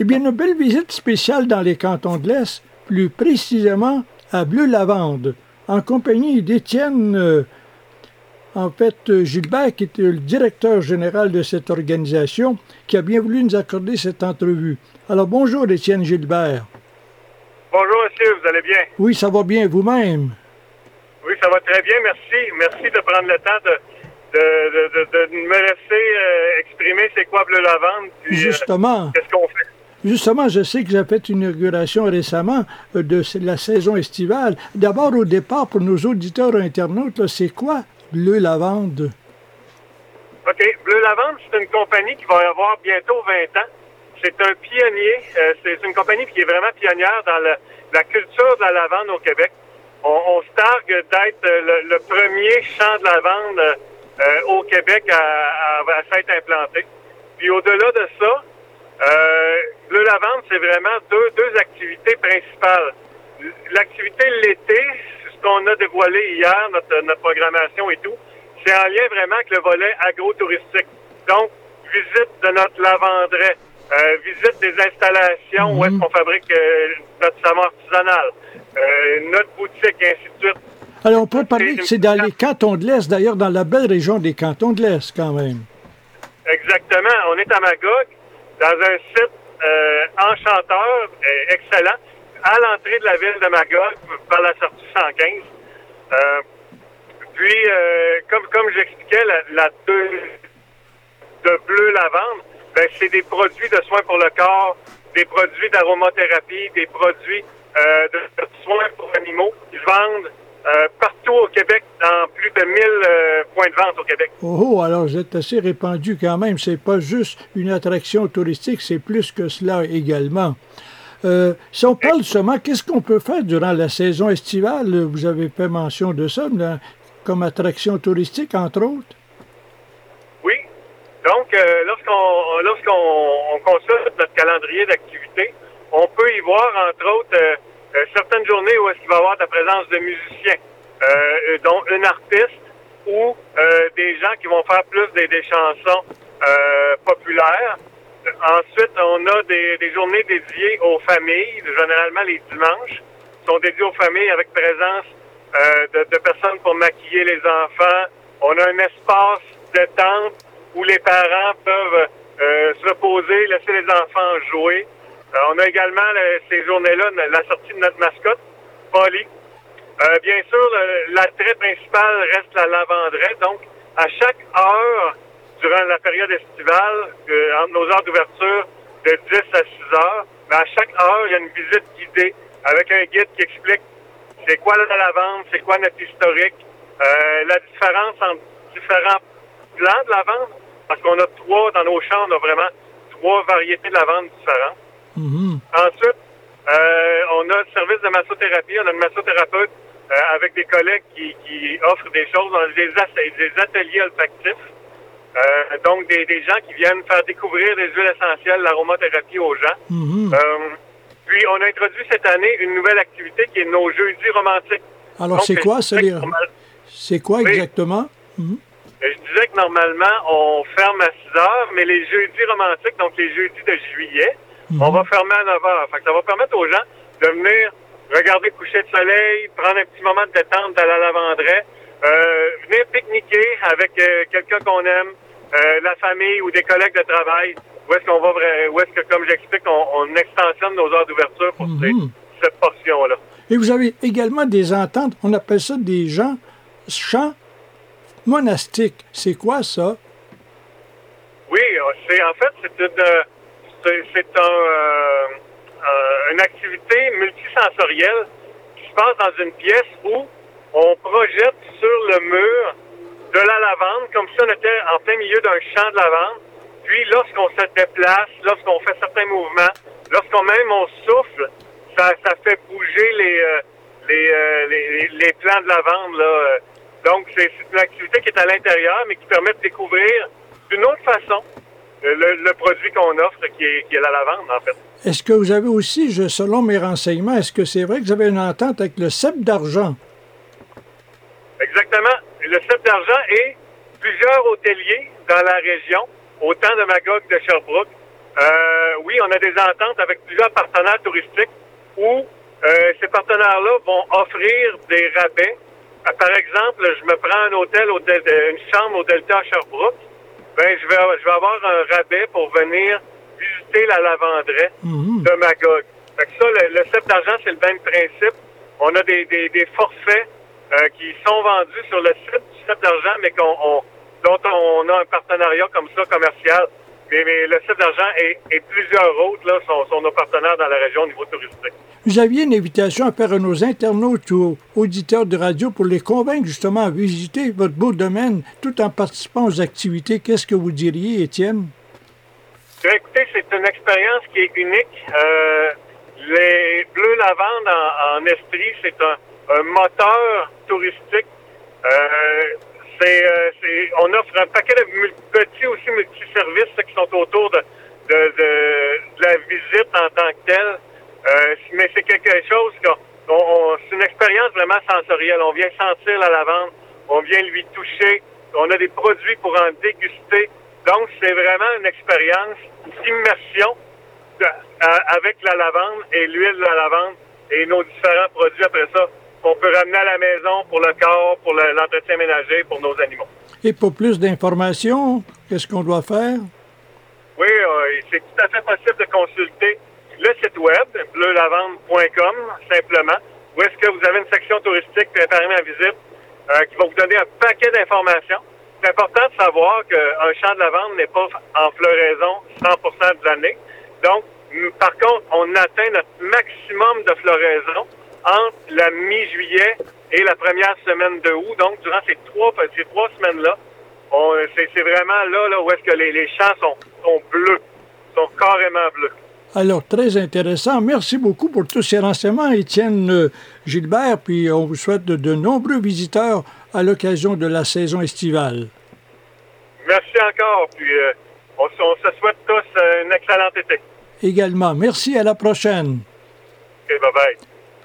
Eh bien, une belle visite spéciale dans les cantons de l'Est, plus précisément à Bleu-Lavande, en compagnie d'Étienne, euh, en fait, euh, Gilbert, qui est le directeur général de cette organisation, qui a bien voulu nous accorder cette entrevue. Alors, bonjour, Étienne Gilbert. Bonjour, monsieur, vous allez bien? Oui, ça va bien, vous-même? Oui, ça va très bien, merci. Merci de prendre le temps de, de, me laisser euh, exprimer c'est quoi Bleu Lavande. Justement. Qu'est-ce qu'on fait? Justement, je sais que j'ai fait une inauguration récemment euh, de la saison estivale. D'abord, au départ, pour nos auditeurs internautes, c'est quoi Bleu Lavande? OK. Bleu Lavande, c'est une compagnie qui va avoir bientôt 20 ans. C'est un pionnier. Euh, c'est une compagnie qui est vraiment pionnière dans la culture de la lavande au Québec. On, se targue d'être le, premier champ de lavande euh, au Québec à, s'être implanté. Puis au-delà de ça, euh, le lavande, c'est vraiment deux, deux activités principales. L'activité l'été, ce qu'on a dévoilé hier, notre, notre programmation et tout, c'est en lien vraiment avec le volet agro-touristique. Donc, visite de notre lavanderet, euh, visite des installations où est-ce mhm. qu'on fabrique euh, notre savon artisanal, euh, notre boutique, et ainsi de suite. Alors, on peut parler que c'est dans les cantons de l'Est, d'ailleurs, dans la belle région des cantons de l'Est, quand même. Exactement. On est à Magog, dans un site euh, enchanteur, euh, excellent, à l'entrée de la ville de Magog, par la sortie 115. Euh, puis, comme, comme j'expliquais, la, la de bleu lavande, ben, c'est des produits de soins pour le corps, des produits d'aromathérapie, des produits de, soins pour animaux. Ils vendent partout au Québec, dans plus de 1000 euh, points de vente au Québec. Oh, alors vous êtes assez répandu quand même. C'est pas juste une attraction touristique, c'est plus que cela également. Euh, si on parle seulement, qu'est-ce qu'on peut faire durant la saison estivale? Vous avez fait mention de ça, comme attraction touristique, entre autres? Oui. Donc, lorsqu'on lorsqu'on consulte notre calendrier d'activités, on peut y voir, entre autres, euh, certaines journées où est-ce qu'il va y avoir la présence de musiciens, euh, dont une artiste ou euh, des gens qui vont faire plus des, des chansons populaires. Ensuite, on a des, des, journées dédiées aux familles, généralement les dimanches, sont dédiées aux familles avec présence de, de, personnes pour maquiller les enfants. On a un espace de tente où les parents peuvent se reposer, laisser les enfants jouer. Euh, on a également ces journées-là la sortie de notre mascotte, Polly. Euh, bien sûr, l'attrait principal reste la lavanderaie. Donc, à chaque heure, durant la période estivale, euh, entre nos heures d'ouverture de 10 à 6 heures, mais à chaque heure, il y a une visite guidée avec un guide qui explique c'est quoi la lavande, c'est quoi notre historique, la différence entre différents plants de lavande, parce qu'on a trois dans nos champs, on a vraiment trois variétés de lavande différentes. Mhm. Ensuite, euh, on a le service de massothérapie. On a une massothérapeute euh, avec des collègues qui, qui, offrent des choses. On a des, des ateliers olfactifs. Euh, donc, des, des, gens qui viennent faire découvrir des huiles essentielles, l'aromathérapie aux gens. Mhm. puis, on a introduit cette année une nouvelle activité qui est nos jeudis romantiques. Alors, c'est quoi, ça? C'est quoi exactement? Mhm. Je disais que normalement, on ferme à 6 heures, mais les jeudis romantiques, donc les jeudis de juillet, on va fermer à 9 heures. Fait ça va permettre aux gens de venir regarder le coucher de soleil, prendre un petit moment de détente dans la lavanderie, euh, venir pique-niquer avec euh, quelqu'un qu'on aime, euh, la famille ou des collègues de travail. Où est-ce qu'on va, où est-ce que, comme j'explique, on, on, extensionne nos heures d'ouverture pour mhm. cette portion-là. Et vous avez également des ententes, on appelle ça des gens, chants monastiques. C'est quoi ça? Oui, c'est en fait, c'est une c'est euh, une activité multisensorielle qui se passe dans une pièce où on projette sur le mur de la lavande, comme si on était en plein milieu d'un champ de lavande. Puis lorsqu'on se déplace, lorsqu'on fait certains mouvements, lorsqu'on même on souffle, ça, fait bouger les, euh, euh, les, les, plants de lavande. Là. Donc c'est une activité qui est à l'intérieur, mais qui permet de découvrir d'une autre façon le, produit qu'on offre, qui est, qui est, la lavande, en fait. Est-ce que vous avez aussi, je, selon mes renseignements, est-ce que c'est vrai que vous avez une entente avec le CEP d'argent? Exactement. Le CEP d'argent et plusieurs hôteliers dans la région, autant de Magog que de Sherbrooke, Euh, oui, on a des ententes avec plusieurs partenaires touristiques où euh, ces partenaires-là vont offrir des rabais. Euh, par exemple, je me prends un hôtel, une chambre au Delta Sherbrooke, ben je vais, je vais avoir un rabais pour venir visiter la lavanderie Mhm. de Magog. Fait que ça, le, le CEP d'argent, c'est le même principe. On a des, des, des forfaits euh, qui sont vendus sur le site du CEP d'argent, mais qu'on, on, dont on a un partenariat comme ça commercial. Mais, mais le CEP d'argent et, et plusieurs autres là, sont, sont nos partenaires dans la région au niveau touristique. Vous aviez une invitation à faire à nos internautes ou auditeurs de radio pour les convaincre justement à visiter votre beau domaine tout en participant aux activités. Qu'est-ce que vous diriez, Étienne? Bien, écoutez, c'est une expérience qui est unique. Euh, les Bleus Lavande en, en c'est un, moteur touristique. Euh, euh, on offre un paquet de petits aussi multiservices là, qui sont autour de, de, de- de la visite en tant que telle. Euh, mais c'est quelque chose qu'on, on- on- c'est une expérience vraiment sensorielle. On vient sentir la lavande, on vient lui toucher, on a des produits pour en déguster. Donc, c'est vraiment une expérience d'immersion à- avec la lavande et l'huile de la lavande et nos différents produits après ça qu'on peut ramener à la maison pour le corps, pour le- l'entretien ménager, pour nos animaux. Et pour plus d'informations, qu'est-ce qu'on doit faire? Oui, euh, c'est tout à fait possible de consulter le site web, bleulavande.com, simplement, où est-ce que vous avez une section touristique permet à visite, euh, qui va vous donner un paquet d'informations. C'est important de savoir qu'un champ de lavande n'est pas en floraison 100 de l'année. Donc, par contre, on atteint notre maximum de floraison entre la mi-juillet et la première semaine de août. Donc, durant ces trois, ces trois semaines-là, c'est vraiment là, là où est-ce que les, les champs sont, sont bleus, sont carrément bleus. Alors, très intéressant. Merci beaucoup pour tous ces renseignements, Étienne euh, Gilbert, puis on vous souhaite de, de nombreux visiteurs à l'occasion de la saison estivale. Merci encore, puis euh, on, se- on se souhaite tous un excellent été. Également, merci, à la prochaine. OK, bye-bye.